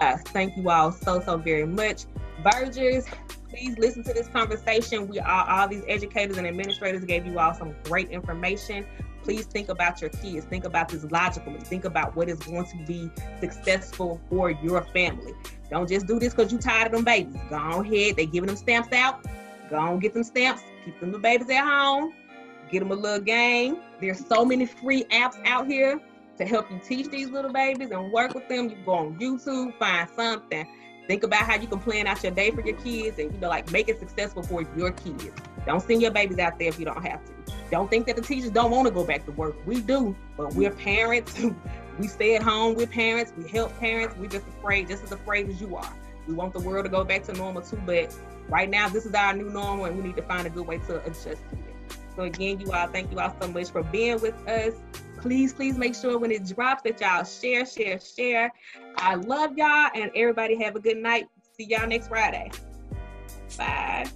Uh, thank you all so, so very much. Vergers, please listen to this conversation. We are all these educators and administrators gave you all some great information. Please think about your kids. Think about this logically. Think about what is going to be successful for your family. Don't just do this because you tired of them babies. Go ahead. They giving them stamps out. Go on, get them stamps. Keep them the babies at home get them a little game. There's so many free apps out here to help you teach these little babies and work with them. You go on YouTube, find something. Think about how you can plan out your day for your kids and you know, like make it successful for your kids. Don't send your babies out there if you don't have to. Don't think that the teachers don't want to go back to work. We do, but we're parents. we stay at home. We're parents. We help parents. We're just afraid, just as afraid as you are. We want the world to go back to normal too, but right now this is our new normal and we need to find a good way to adjust to. So again, you all, thank you all so much for being with us. Please, please make sure when it drops that y'all share, share, share. I love y'all and everybody have a good night. See y'all next Friday. Bye.